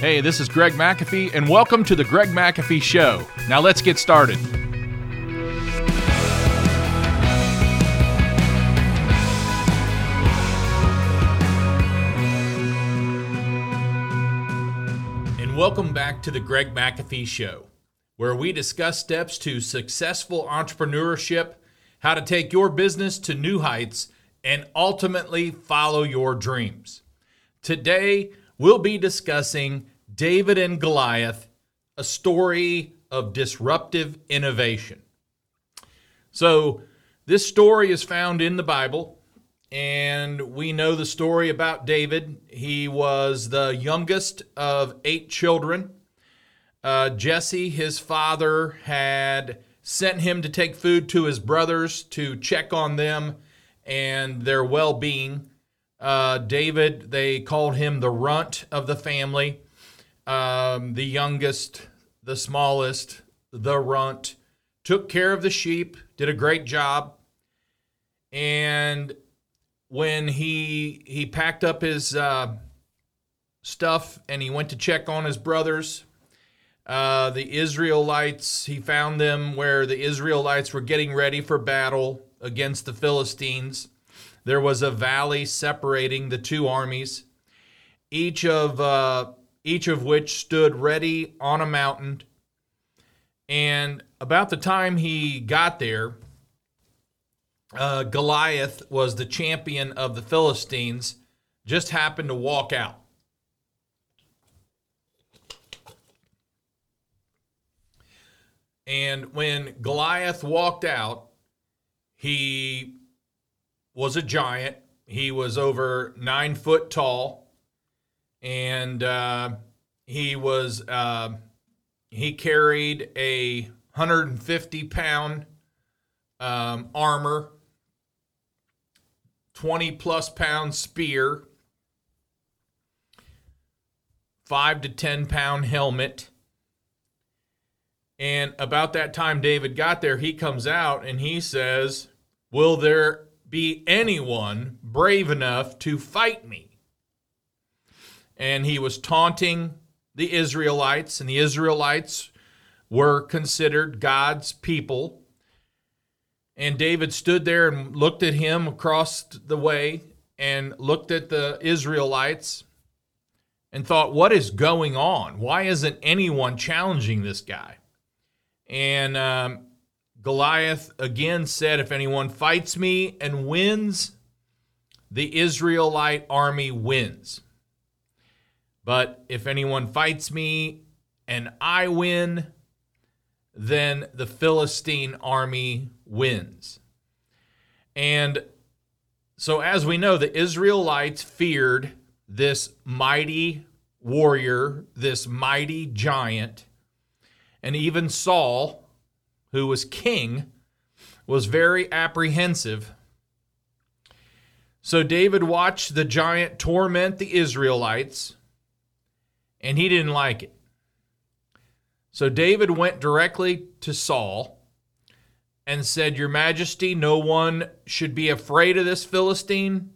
Hey, this is Greg McAfee, and welcome to the Greg McAfee Show. Now let's get started. And welcome back to the Greg McAfee Show, where we discuss steps to successful entrepreneurship, how to take your business to new heights, and ultimately follow your dreams. Today, we'll be discussing David and Goliath, a story of disruptive innovation. So, this story is found in the Bible, and we know the story about David. He was the youngest of eight children. Uh, Jesse, his father, had sent him to take food to his brothers to check on them and their well being. Uh, David, they called him the runt of the family, um, the youngest, the smallest, the runt. Took care of the sheep, did a great job. And when he he packed up his uh, stuff and he went to check on his brothers, uh, the Israelites, he found them where the Israelites were getting ready for battle against the Philistines. There was a valley separating the two armies, each of uh, each of which stood ready on a mountain. And about the time he got there, uh, Goliath was the champion of the Philistines, just happened to walk out. And when Goliath walked out, he was a giant. He was over nine foot tall, and uh, he was uh, he carried a 150 pound um, armor, 20 plus pound spear, five to 10 pound helmet. And about that time David got there, he comes out and he says, Will there be anyone brave enough to fight me. And he was taunting the Israelites, and the Israelites were considered God's people. And David stood there and looked at him across the way and looked at the Israelites and thought, What is going on? Why isn't anyone challenging this guy? And um, Goliath again said, If anyone fights me and wins, the Israelite army wins. But if anyone fights me and I win, then the Philistine army wins. And so, as we know, the Israelites feared this mighty warrior, this mighty giant, and even Saul who was king, was very apprehensive. So David watched the giant torment the Israelites, and he didn't like it. So David went directly to Saul and said, Your Majesty, no one should be afraid of this Philistine.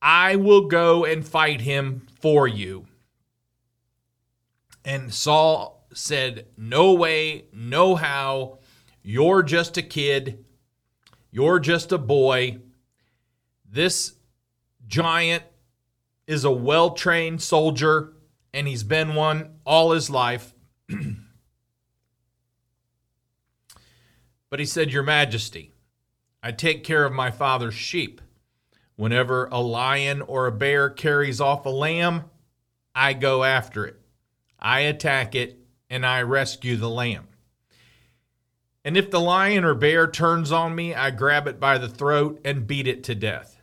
I will go and fight him for you. And Saul said, No way, no how. You're just a kid. You're just a boy. This giant is a well trained soldier, and he's been one all his life. but he said, Your Majesty, I take care of my father's sheep. Whenever a lion or a bear carries off a lamb, I go after it. I attack it and I rescue the lamb. And if the lion or bear turns on me, I grab it by the throat and beat it to death.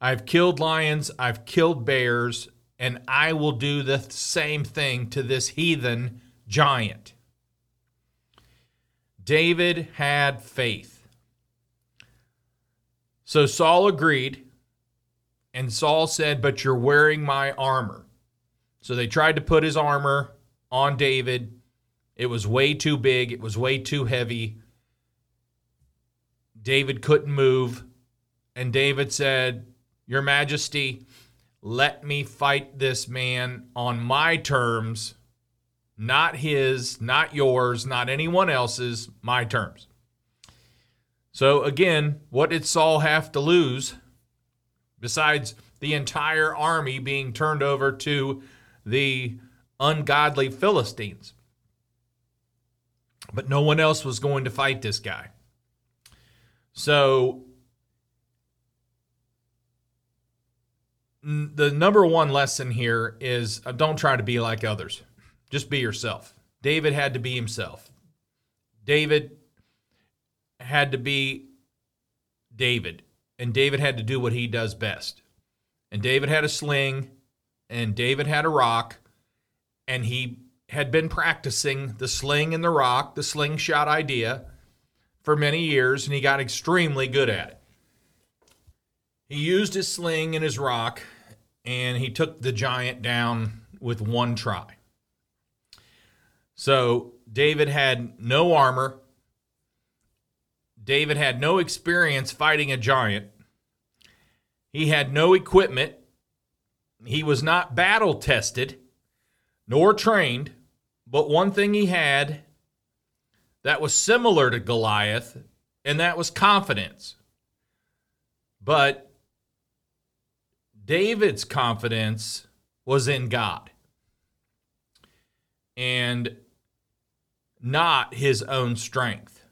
I've killed lions, I've killed bears, and I will do the same thing to this heathen giant. David had faith. So Saul agreed, and Saul said, But you're wearing my armor. So they tried to put his armor on David. It was way too big, it was way too heavy. David couldn't move. And David said, Your Majesty, let me fight this man on my terms, not his, not yours, not anyone else's, my terms. So again, what did Saul have to lose besides the entire army being turned over to the ungodly Philistines? But no one else was going to fight this guy. So the number one lesson here is uh, don't try to be like others. Just be yourself. David had to be himself. David had to be David, and David had to do what he does best. And David had a sling, and David had a rock, and he had been practicing the sling and the rock, the slingshot idea, for many years, and he got extremely good at it. He used his sling and his rock and he took the giant down with one try. So David had no armor. David had no experience fighting a giant. He had no equipment. He was not battle tested nor trained. But one thing he had that was similar to Goliath, and that was confidence. But David's confidence was in God and not his own strength.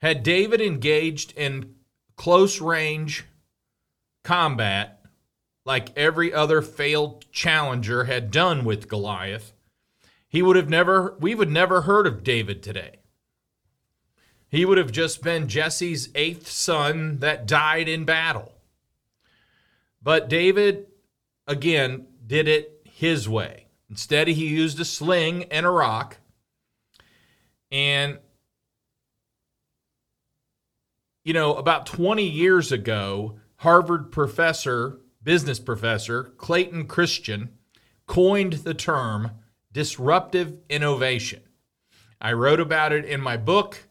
Had David engaged in close range combat like every other failed challenger had done with Goliath, he would have never we would never heard of David today. He would have just been Jesse's eighth son that died in battle. But David, again, did it his way. Instead, he used a sling and a rock. And, you know, about 20 years ago, Harvard professor, business professor, Clayton Christensen coined the term disruptive innovation. I wrote about it in my book.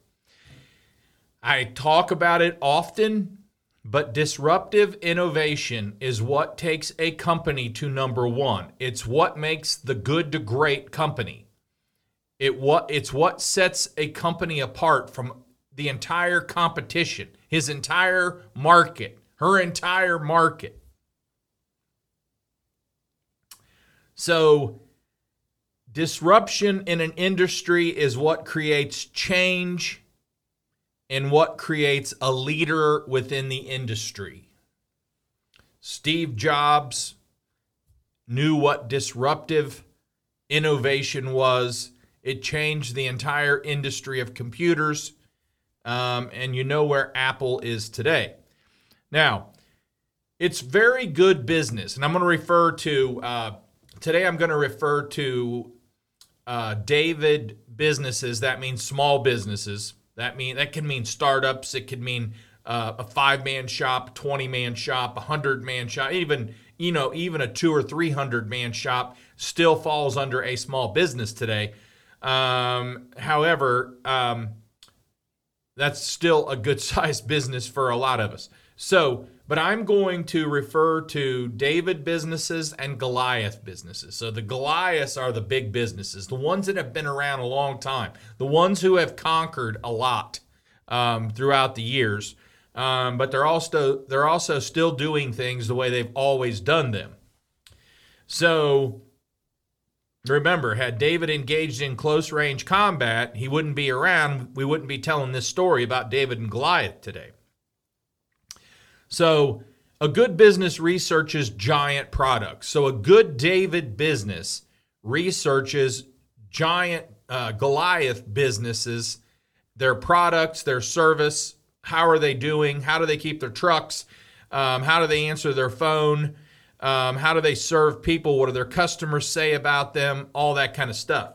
I talk about it often but disruptive innovation is what takes a company to number one. It's what makes the good to great company. It what it's what sets a company apart from the entire competition, his entire market, her entire market. So disruption in an industry is what creates change and what creates a leader within the industry. Steve Jobs knew what disruptive innovation was. It changed the entire industry of computers, um, and you know where Apple is today. Now, it's very good business, and I'm going to refer to uh, today. I'm going to refer to uh, David businesses. That means small businesses that mean that can mean startups. It could mean uh, a five man shop, twenty man shop, a hundred man shop, even you know even a two or three hundred man shop still falls under a small business today. Um, however, um, that's still a good sized business for a lot of us. So but I'm going to refer to David businesses and Goliath businesses. So the Goliaths are the big businesses, the ones that have been around a long time, the ones who have conquered a lot um, throughout the years. Um, but they're also they're also still doing things the way they've always done them. So remember, had David engaged in close range combat, he wouldn't be around. We wouldn't be telling this story about David and Goliath today. So, a good business researches giant products. So, a good David business researches giant uh, Goliath businesses, their products, their service. How are they doing? How do they keep their trucks? Um, how do they answer their phone? Um, how do they serve people? What do their customers say about them? All that kind of stuff.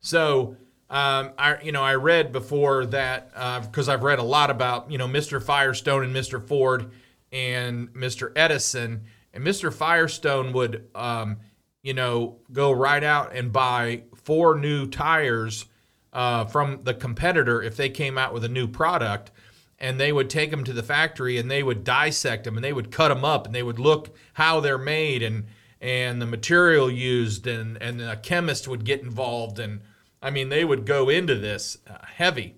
So, um, I you know I read before that because uh, I've read a lot about you know Mr. Firestone and Mr. Ford and Mr. Edison and Mr. Firestone would um, you know go right out and buy four new tires uh, from the competitor if they came out with a new product and they would take them to the factory and they would dissect them and they would cut them up and they would look how they're made and and the material used and and a chemist would get involved and I mean they would go into this uh, heavy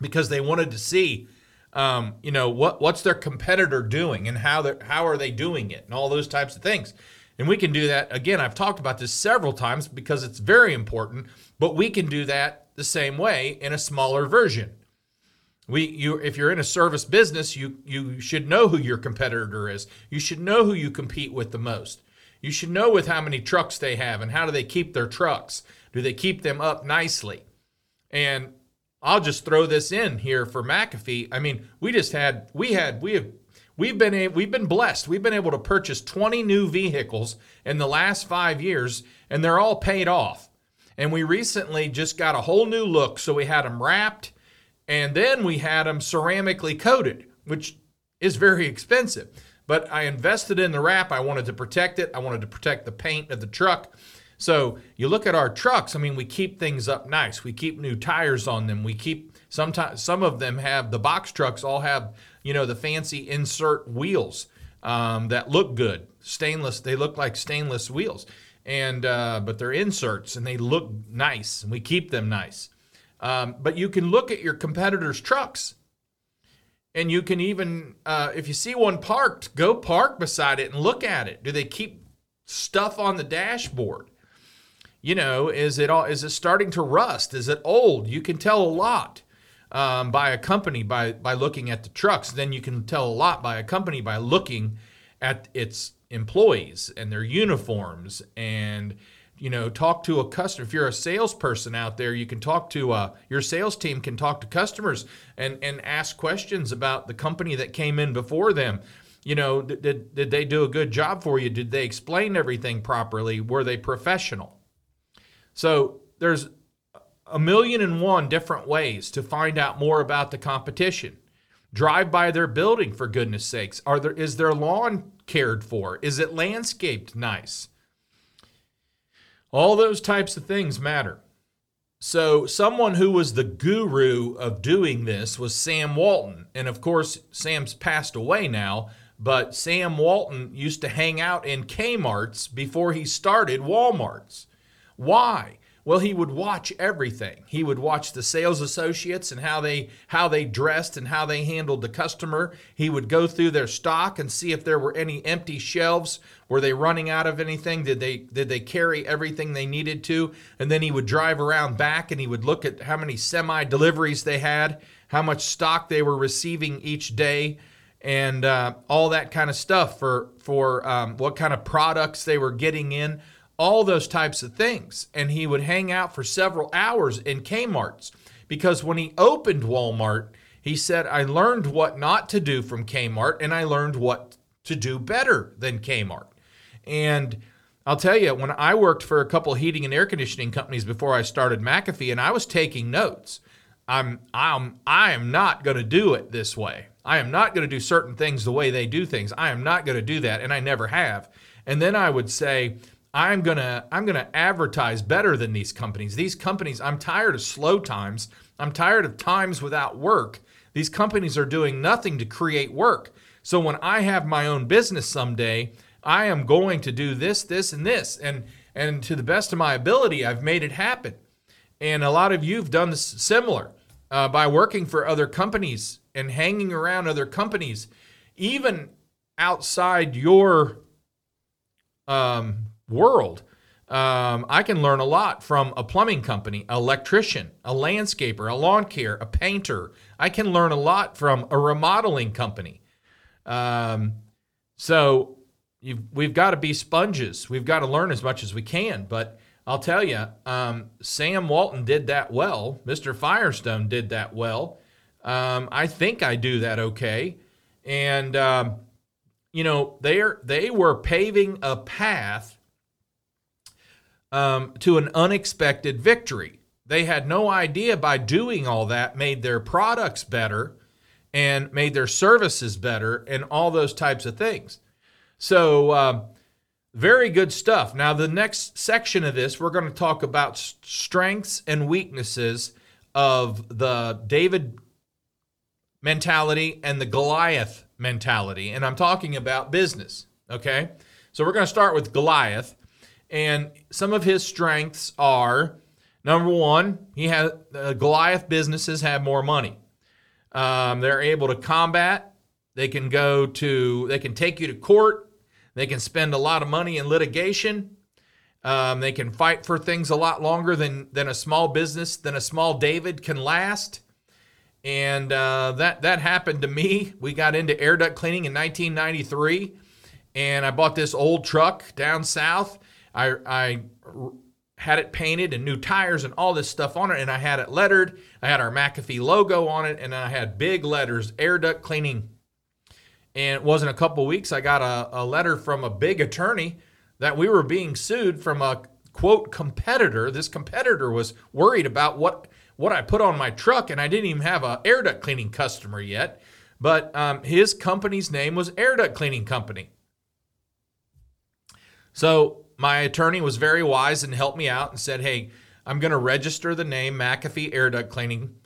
because they wanted to see um, you know what what's their competitor doing and how they how are they doing it and all those types of things and we can do that again I've talked about this several times because it's very important but we can do that the same way in a smaller version we you if you're in a service business, you you should know who your competitor is. You should know who you compete with the most. You should know with how many trucks they have and how do they keep their trucks? Do they keep them up nicely? And I'll just throw this in here for McAfee. I mean, we just had we had we have we've been a, we've been blessed. We've been able to purchase 20 new vehicles in the last 5 years and they're all paid off. And we recently just got a whole new look, so we had them wrapped and then we had them ceramically coated, which is very expensive. But I invested in the wrap. I wanted to protect it. I wanted to protect the paint of the truck. So you look at our trucks. I mean, we keep things up nice. We keep new tires on them. We keep sometimes some of them have the box trucks all have you know the fancy insert wheels um, that look good, stainless. They look like stainless wheels, and uh, but they're inserts and they look nice, and we keep them nice. Um, but you can look at your competitors' trucks. And you can even, uh, if you see one parked, go park beside it and look at it. Do they keep stuff on the dashboard? You know, is it all? Is it starting to rust? Is it old? You can tell a lot um, by a company by by looking at the trucks. Then you can tell a lot by a company by looking at its employees and their uniforms and you know talk to a customer if you're a salesperson out there you can talk to uh, your sales team can talk to customers and and ask questions about the company that came in before them you know did, did they do a good job for you did they explain everything properly were they professional so there's a million and one different ways to find out more about the competition drive by their building for goodness sakes are there is their lawn cared for is it landscaped nice all those types of things matter. So, someone who was the guru of doing this was Sam Walton. And of course, Sam's passed away now, but Sam Walton used to hang out in Kmart's before he started Walmart's. Why? Well, he would watch everything. He would watch the sales associates and how they how they dressed and how they handled the customer. He would go through their stock and see if there were any empty shelves. Were they running out of anything? Did they did they carry everything they needed to? And then he would drive around back and he would look at how many semi deliveries they had, how much stock they were receiving each day and uh, all that kind of stuff for for um, what kind of products they were getting in all those types of things. And he would hang out for several hours in Kmart's because when he opened Walmart, he said, I learned what not to do from Kmart and I learned what to do better than Kmart. And I'll tell you, when I worked for a couple heating and air conditioning companies before I started McAfee, and I was taking notes, I'm I'm I am not going to do it this way. I am not going to do certain things the way they do things. I am not going to do that, and I never have. And then I would say, I'm gonna I'm gonna advertise better than these companies. These companies, I'm tired of slow times. I'm tired of times without work. These companies are doing nothing to create work. So when I have my own business someday, I am going to do this, this, and this. And and to the best of my ability, I've made it happen. And a lot of you've done this similar uh, by working for other companies and hanging around other companies, even outside your um, world. Um, I can learn a lot from a plumbing company, electrician, a landscaper, a lawn care, a painter. I can learn a lot from a remodeling company. Um, so we've got to be sponges. We've got to learn as much as we can. But I'll tell you, um, Sam Walton did that well. Mr. Firestone did that well. Um, I think I do that okay. And um, you know, they they were paving a path um, to an unexpected victory. They had no idea by doing all that made their products better and made their services better and all those types of things. So, uh, very good stuff. Now, the next section of this, we're going to talk about strengths and weaknesses of the David mentality and the Goliath mentality. And I'm talking about business. Okay. So we're going to start with Goliath. And some of his strengths are number one, he has uh, Goliath businesses have more money. Um, they're able to combat. They can go to, they can take you to court. They can spend a lot of money in litigation. Um, they can fight for things a lot longer than than a small business, than a small David can last. And uh, that that happened to me. We got into air duct cleaning in 1993, and I bought this old truck down south. I I had it painted and new tires and all this stuff on it, and I had it lettered. I had our McAfee logo on it, and I had big letters, air duct cleaning. And it wasn't a couple weeks. I got a, a letter from a big attorney that we were being sued from a quote competitor. This competitor was worried about what what I put on my truck, and I didn't even have a air duct cleaning customer yet. But um, his company's name was Air Duct Cleaning Company. So my attorney was very wise and helped me out and said, "Hey, I'm going to register the name McAfee Air Duct Cleaning.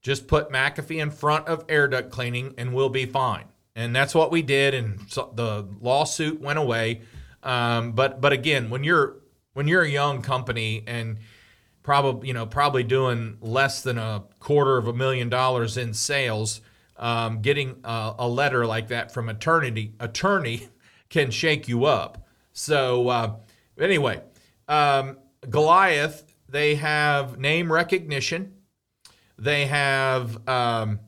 Just put McAfee in front of Air Duct Cleaning, and we'll be fine." And that's what we did, and so the lawsuit went away. Um, but but again, when you're when you're a young company and probably you know probably doing less than a quarter of a million dollars in sales, um, getting a, a, letter like that from attorney attorney can shake you up. So uh, anyway, um, Goliath they have name recognition. They have um,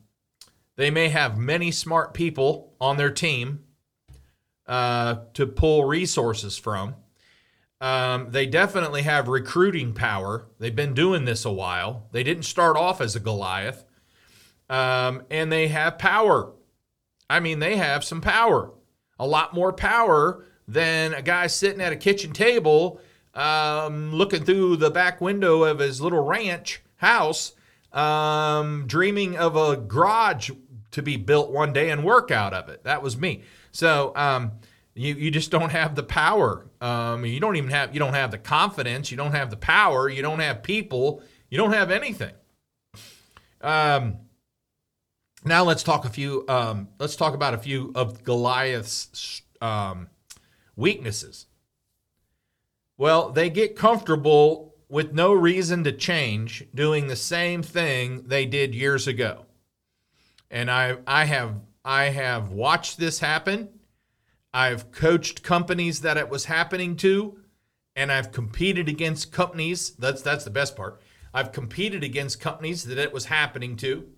they may have many smart people on their team uh, to pull resources from. Um, they definitely have recruiting power. They've been doing this a while. They didn't start off as a Goliath. Um, and they have power. I mean, they have some power, a lot more power than a guy sitting at a kitchen table um, looking through the back window of his little ranch house, um, dreaming of a garage to be built one day and work out of it. That was me. So um, you you just don't have the power. Um, you don't even have you don't have the confidence. You don't have the power. You don't have people. You don't have anything. Um, now let's talk a few. Um, let's talk about a few of Goliath's weaknesses. Well, they get comfortable with no reason to change, doing the same thing they did years ago. And I I have I have watched this happen. I've coached companies that it was happening to, and I've competed against companies. That's that's the best part. I've competed against companies that it was happening to.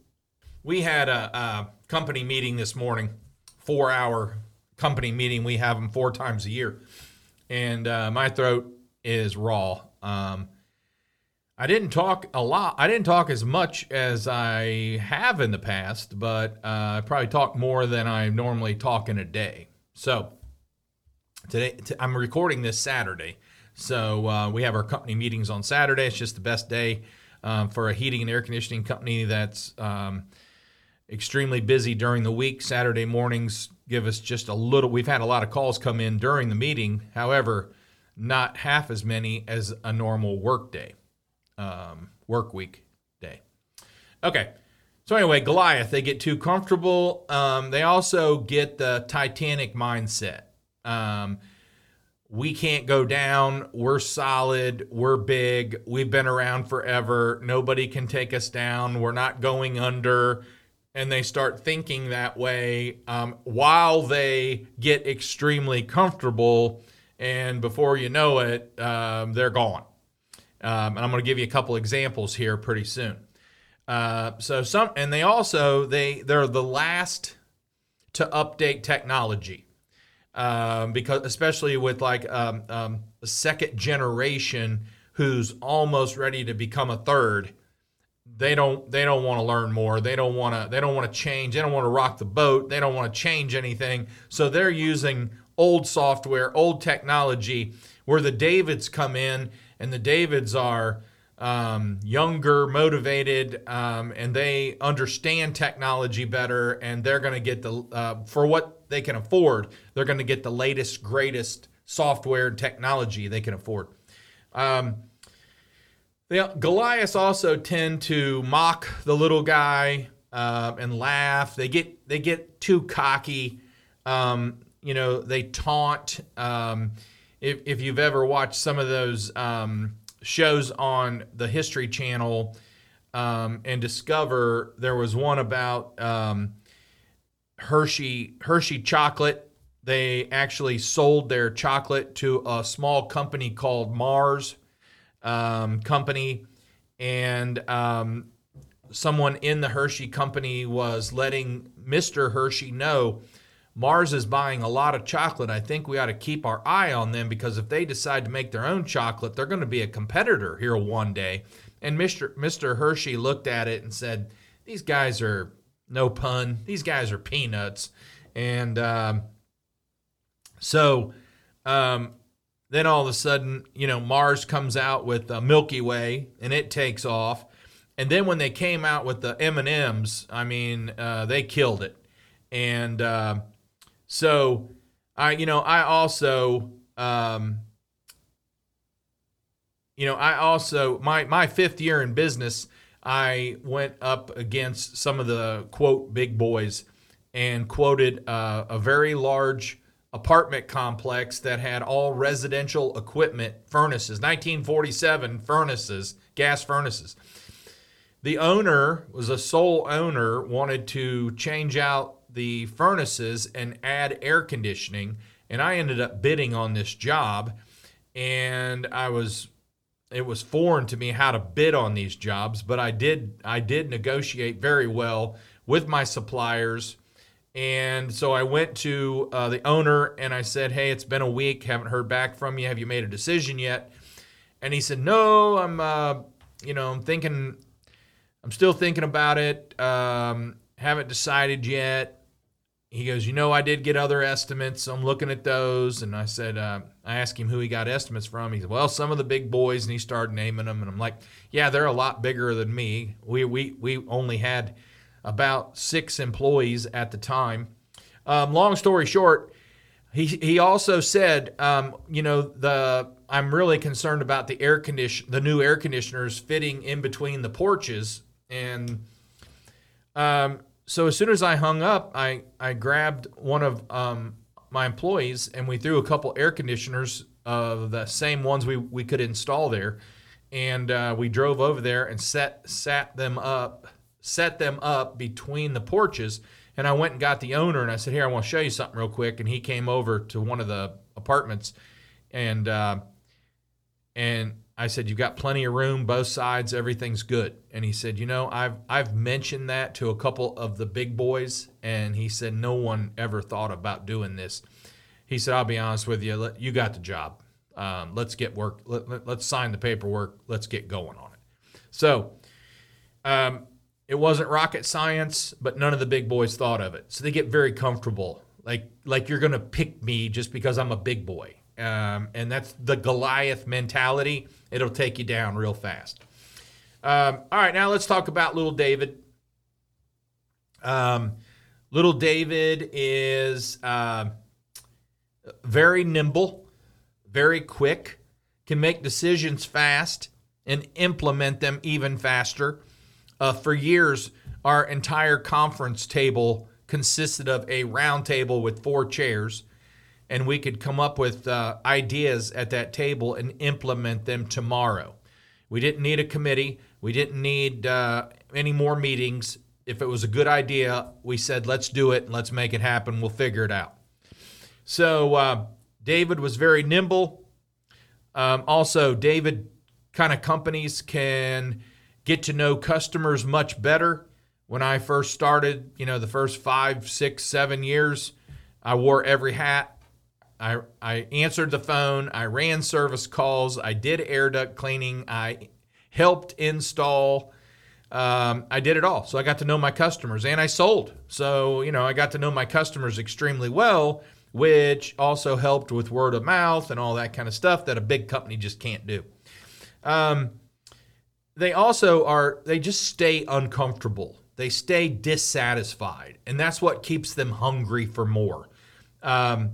We had a, a company meeting this morning, four hour company meeting. We have them four times a year, and uh, my throat is raw. Um, I didn't talk a lot. I didn't talk as much as I have in the past, but uh, I probably talk more than I normally talk in a day. So today, t- I'm recording this Saturday. So uh, we have our company meetings on Saturday. It's just the best day um, for a heating and air conditioning company that's um, extremely busy during the week. Saturday mornings give us just a little. We've had a lot of calls come in during the meeting. However, not half as many as a normal work day um, work week day. Okay. So anyway, Goliath, they get too comfortable. Um, they also get the Titanic mindset. Um, we can't go down. We're solid. We're big. We've been around forever. Nobody can take us down. We're not going under. And they start thinking that way um, while they get extremely comfortable. And before you know it, um, they're gone. Um, and I'm going to give you a couple examples here pretty soon. Uh, so some, and they also they they're the last to update technology um, because especially with like um, um, a second generation who's almost ready to become a third. They don't they don't want to learn more. They don't want to they don't want to change. They don't want to rock the boat. They don't want to change anything. So they're using old software, old technology where the Davids come in and the Davids are um, younger, motivated, um, and they understand technology better, and they're going to get the uh, for what they can afford. They're going to get the latest, greatest software and technology they can afford. Um, the Goliaths also tend to mock the little guy. uh, and laugh. They get they get too cocky. Um, you know, they taunt. Um, if if you've ever watched some of those um, shows on the History Channel um, and Discover, there was one about um, Hershey Hershey chocolate. They actually sold their chocolate to a small company called Mars um, Company, and um, someone in the Hershey company was letting Mr. Hershey know Mars is buying a lot of chocolate. I think we ought to keep our eye on them because if they decide to make their own chocolate, they're going to be a competitor here one day. And Mr. Mr. Hershey looked at it and said, "These guys are no pun. These guys are peanuts." And um, so um, then all of a sudden, you know, Mars comes out with a Milky Way, and it takes off. And then when they came out with the M and M's, I mean, uh, they killed it. And uh, so I, you know, I also, um, you know, I also my my fifth year in business, I went up against some of the quote big boys and quoted uh, a very large apartment complex that had all residential equipment furnaces 1947 furnaces gas furnaces the owner was a sole owner wanted to change out the furnaces and add air conditioning. And I ended up bidding on this job, and I was it was foreign to me how to bid on these jobs, but I did I did negotiate very well with my suppliers. And so I went to uh, the owner and I said, "Hey, it's been a week. Haven't heard back from you. Have you made a decision yet?" And he said, "No, I'm, uh, you know, I'm thinking, I'm still thinking about it. Um, haven't decided yet he goes, you know, I did get other estimates. I'm looking at those, and I said, uh, I asked him who he got estimates from. He said, well, some of the big boys, and he started naming them, and I'm like, yeah, they're a lot bigger than me. We we we only had about six employees at the time. Um, long story short, he he also said, um, you know, the I'm really concerned about the air condition, the new air conditioners fitting in between the porches, and um, so as soon as I hung up, I, I grabbed one of um, my employees and we threw a couple air conditioners of the same ones we, we could install there. And uh, we drove over there and set sat them up, set them up between the porches. And I went and got the owner and I said, "Here, I want to show you something real quick." And he came over to one of the apartments, and uh, and I said, "You've got plenty of room, both sides, everything's good." And he said, "You know, I've I've mentioned that to a couple of the big boys, and he said no one ever thought about doing this." He said, "I'll be honest with you, you got the job. Um, let's get work. Let, let, let's sign the paperwork. Let's get going on it." So, um, it wasn't rocket science, but none of the big boys thought of it. So they get very comfortable, like like you're gonna pick me just because I'm a big boy. Um, and that's the Goliath mentality. It'll take you down real fast. Um, all right, now let's talk about little David. Um, little David is uh, very nimble, very quick, can make decisions fast, and implement them even faster. Uh, for years, our entire conference table consisted of a round table with four chairs and we could come up with uh, ideas at that table and implement them tomorrow. We didn't need a committee. We didn't need uh, any more meetings. If it was a good idea, we said, let's do it and let's make it happen. We'll figure it out. So uh, David was very nimble. Um, also, David kind of companies can get to know customers much better. When I first started, you know, the first five, six, seven years, I wore every hat. I, I answered the phone. I ran service calls. I did air duct cleaning. I helped install. Um, I did it all. So I got to know my customers and I sold. So, you know, I got to know my customers extremely well, which also helped with word of mouth and all that kind of stuff that a big company just can't do. Um, they also are, they just stay uncomfortable. They stay dissatisfied. And that's what keeps them hungry for more. Um,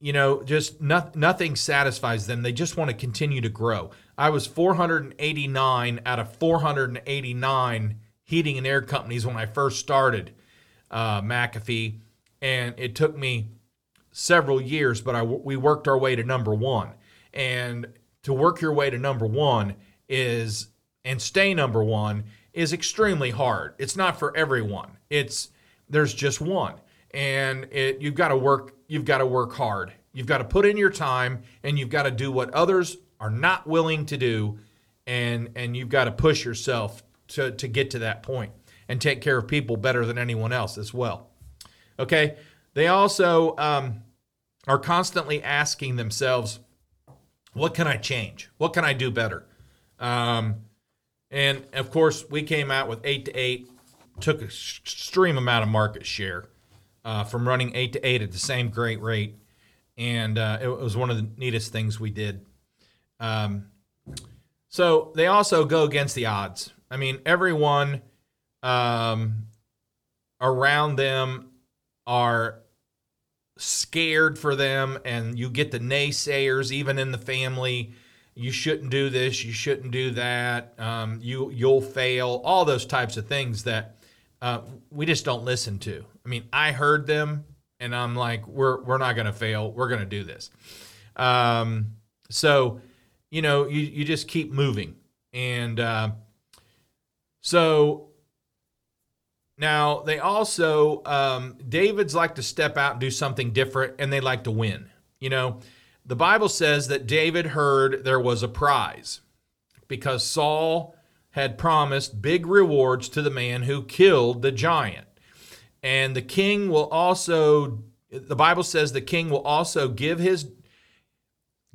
you know, just not, nothing satisfies them. They just want to continue to grow. I was 489 out of 489 heating and air companies when I first started uh, McAfee, and it took me several years, but I, we worked our way to number one. And to work your way to number one is and stay number one is extremely hard. It's not for everyone. It's there's just one, and it you've got to work. You've got to work hard. You've got to put in your time, and you've got to do what others are not willing to do, and and you've got to push yourself to to get to that point and take care of people better than anyone else as well. Okay, they also um, are constantly asking themselves, "What can I change? What can I do better?" Um, and of course, we came out with eight to eight, took a extreme amount of market share uh, from running eight to eight at the same great rate, and uh, it was one of the neatest things we did. Um, so they also go against the odds. I mean, everyone um, around them are scared for them, and you get the naysayers even in the family you shouldn't do this, you shouldn't do that, um, you you'll fail, all those types of things that uh, we just don't listen to. I mean, I heard them, and I'm like, we're we're not going to fail. We're going to do this. Um, so, you know, you you just keep moving, and uh, so now they also um, David's like to step out and do something different, and they like to win. You know the Bible says that David heard there was a prize because Saul had promised big rewards to the man who killed the giant. And the king will also the Bible says the king will also give his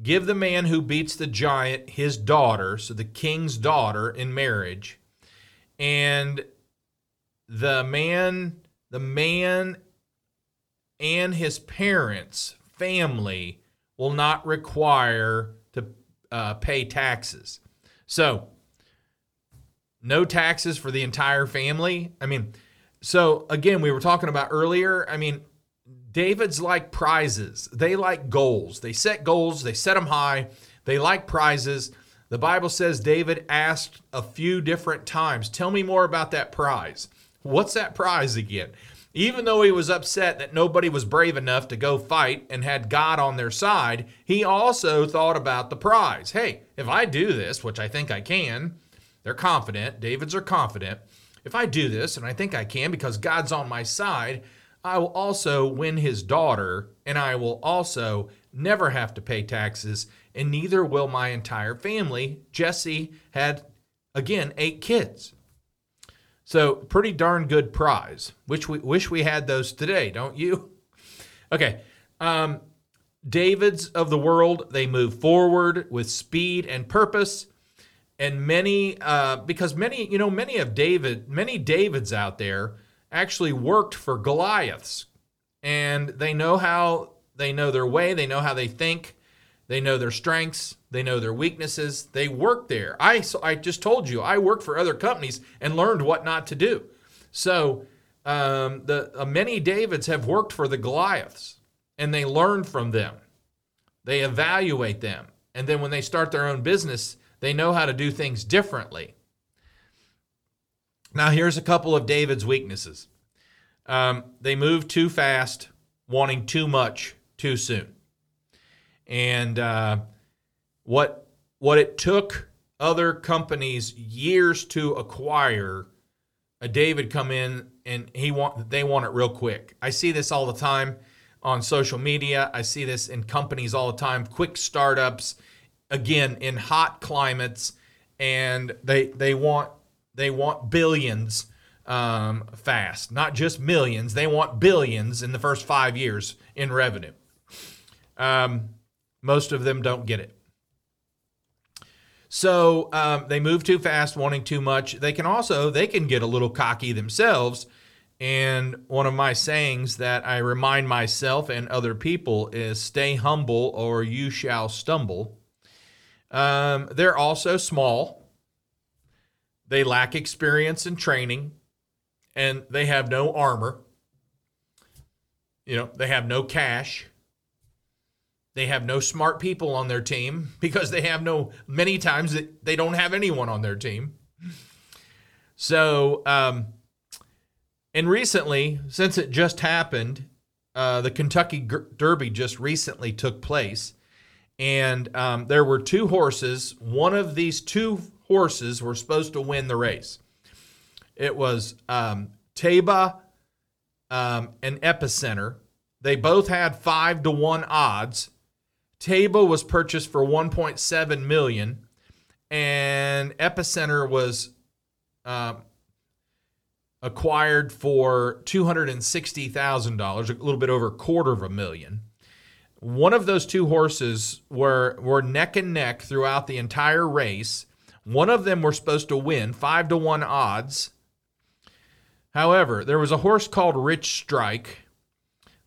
give the man who beats the giant his daughter, so the king's daughter in marriage. And the man the man and his parents, family will not require to uh, pay taxes. So, no taxes for the entire family. I mean, so again, we were talking about earlier. I mean, David's like prizes. They like goals. They set goals, they set them high. They like prizes. The Bible says David asked a few different times, Tell me more about that prize. What's that prize again? Even though he was upset that nobody was brave enough to go fight and had God on their side, he also thought about the prize. Hey, if I do this, which I think I can, they're confident, David's are confident. If I do this, and I think I can because God's on my side, I will also win his daughter, and I will also never have to pay taxes, and neither will my entire family. Jesse had, again, eight kids. So pretty darn good prize. Which we wish we had those today, don't you? Okay. Um, Davids of the world, they move forward with speed and purpose. And many, uh, because many, you know, many of David, many Davids out there actually worked for Goliaths. And they know how, they know their way, they know how they think, they know their strengths, they know their weaknesses. They work there. I, I just told you, I worked for other companies and learned what not to do. So um, the uh, many Davids have worked for the Goliaths and they learn from them. They evaluate them. And then when they start their own business, they know how to do things differently. Now, here's a couple of David's weaknesses um, they move too fast, wanting too much too soon. And uh, what what it took other companies years to acquire a David come in and he want they want it real quick. I see this all the time on social media. I see this in companies all the time, quick startups again in hot climates and they they want they want billions um, fast, not just millions. They want billions in the first five years in revenue. Um, most of them don't get it. So um, they move too fast, wanting too much. They can also they can get a little cocky themselves. And one of my sayings that I remind myself and other people is stay humble or you shall stumble. Um, they're also small. They lack experience and training, and they have no armor. You know, they have no cash. They have no smart people on their team because they have no, many times they don't have anyone on their team. So, um, and recently, since it just happened, uh, the Kentucky Derby just recently took place, and um, there were two horses. One of these two horses were supposed to win the race. It was um, Taiba um, and Epicenter. They both had five to one odds. Taiba was purchased for 1.7 million, and Epicenter was uh, acquired for $260,000, a little bit over a quarter of a million. One of those two horses were, were neck and neck throughout the entire race. One of them were supposed to win, five to one odds. However, there was a horse called Rich Strike.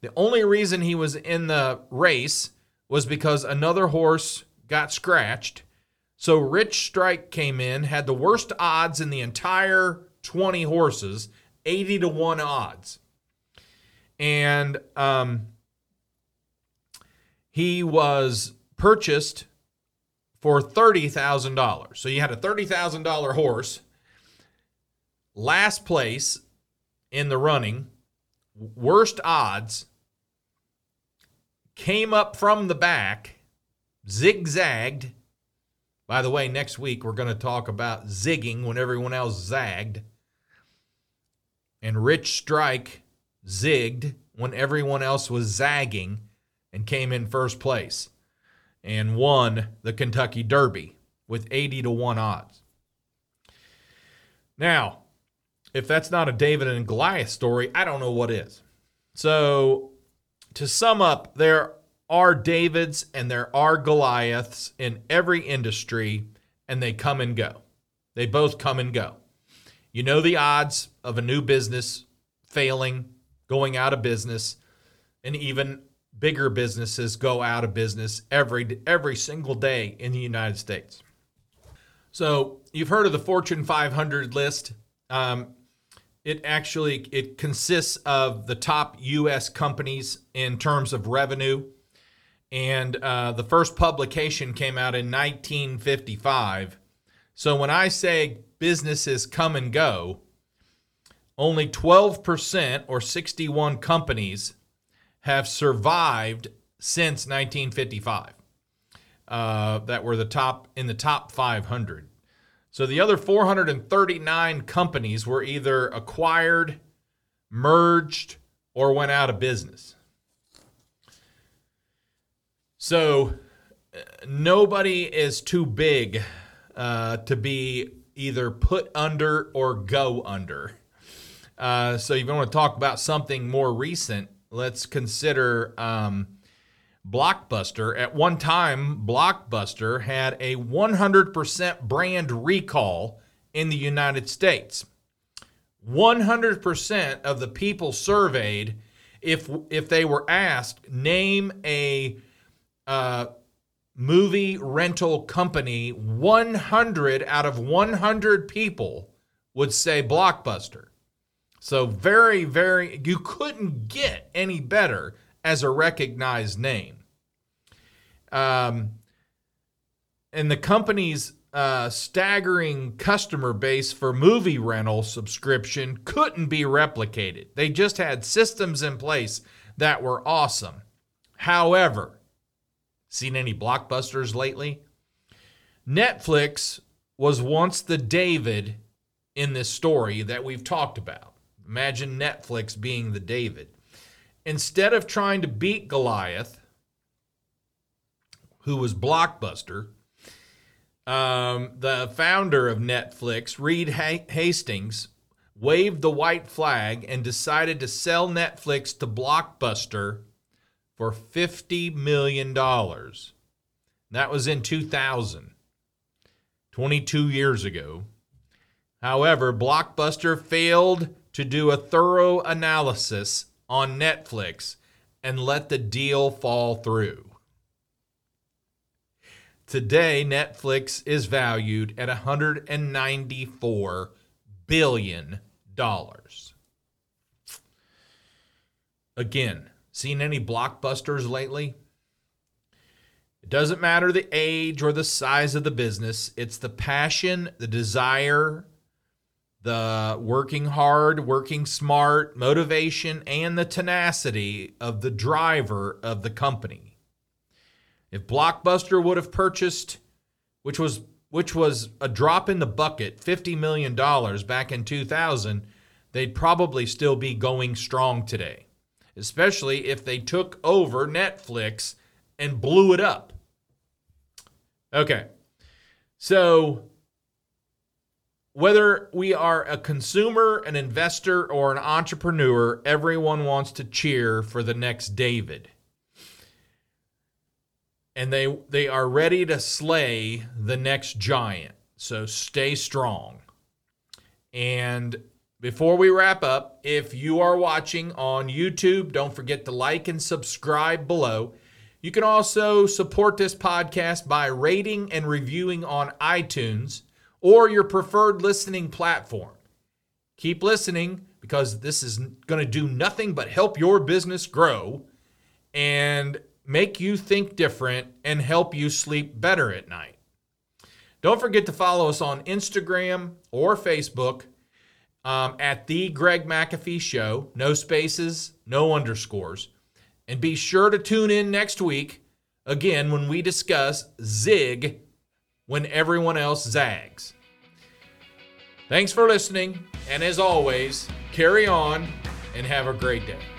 The only reason he was in the race was because another horse got scratched. So Rich Strike came in, had the worst odds in the entire 20 horses, 80 to 1 odds. And um, he was purchased for $30,000. So you had a $30,000 horse, last place in the running, worst odds, came up from the back, zigzagged. By the way, next week we're going to talk about zigging when everyone else zagged and Rich Strike zigged when everyone else was zagging and came in first place and won the Kentucky Derby with 80 to 1 odds. Now, if that's not a David and Goliath story, I don't know what is. So, to sum up, there are Davids and there are Goliaths in every industry, and they come and go. They both come and go. You know the odds of a new business failing, going out of business, and even bigger businesses go out of business every every single day in the United States. So you've heard of the Fortune 500 list. Um, it actually it consists of the top U.S. companies in terms of revenue, and uh, the first publication came out in 1955. So when I say businesses come and go, only 12% or 61 companies have survived since 1955 uh, that were the top in the top 500. So the other 439 companies were either acquired, merged, or went out of business. So uh, nobody is too big uh, to be either put under or go under. Uh, so, if you want to talk about something more recent, let's consider um, Blockbuster. At one time, Blockbuster had a 100% brand recall in the United States. 100% of the people surveyed, if if they were asked, name a uh, movie rental company, 100 out of 100 people would say Blockbuster. So, very, very, you couldn't get any better as a recognized name. Um, and the company's uh, staggering customer base for movie rental subscription couldn't be replicated. They just had systems in place that were awesome. However, Seen any blockbusters lately? Netflix was once the David in this story that we've talked about. Imagine Netflix being the David. Instead of trying to beat Goliath, who was Blockbuster, um, the founder of Netflix, Reed Hastings, waved the white flag and decided to sell Netflix to Blockbuster for $50 million. That was in 2000, 22 years ago. However, Blockbuster failed to do a thorough analysis on Netflix and let the deal fall through. Today, Netflix is valued at $194 billion. Again, Seen any blockbusters lately? It doesn't matter the age or the size of the business, it's the passion, the desire, the working hard, working smart, motivation, and the tenacity of the driver of the company. If Blockbuster would have purchased, which was which was a drop in the bucket, $50 million back in 2000, they'd probably still be going strong today, especially if they took over Netflix and blew it up. Okay. So, whether we are a consumer, an investor, or an entrepreneur, everyone wants to cheer for the next David. And they they are ready to slay the next giant. So stay strong. And before we wrap up, if you are watching on YouTube, don't forget to like and subscribe below. You can also support this podcast by rating and reviewing on iTunes or your preferred listening platform. Keep listening because this is going to do nothing but help your business grow and make you think different and help you sleep better at night. Don't forget to follow us on Instagram or Facebook um, at The Greg McAfee Show. No spaces, no underscores. And be sure to tune in next week again when we discuss Zig when everyone else zags. Thanks for listening, and as always, carry on and have a great day.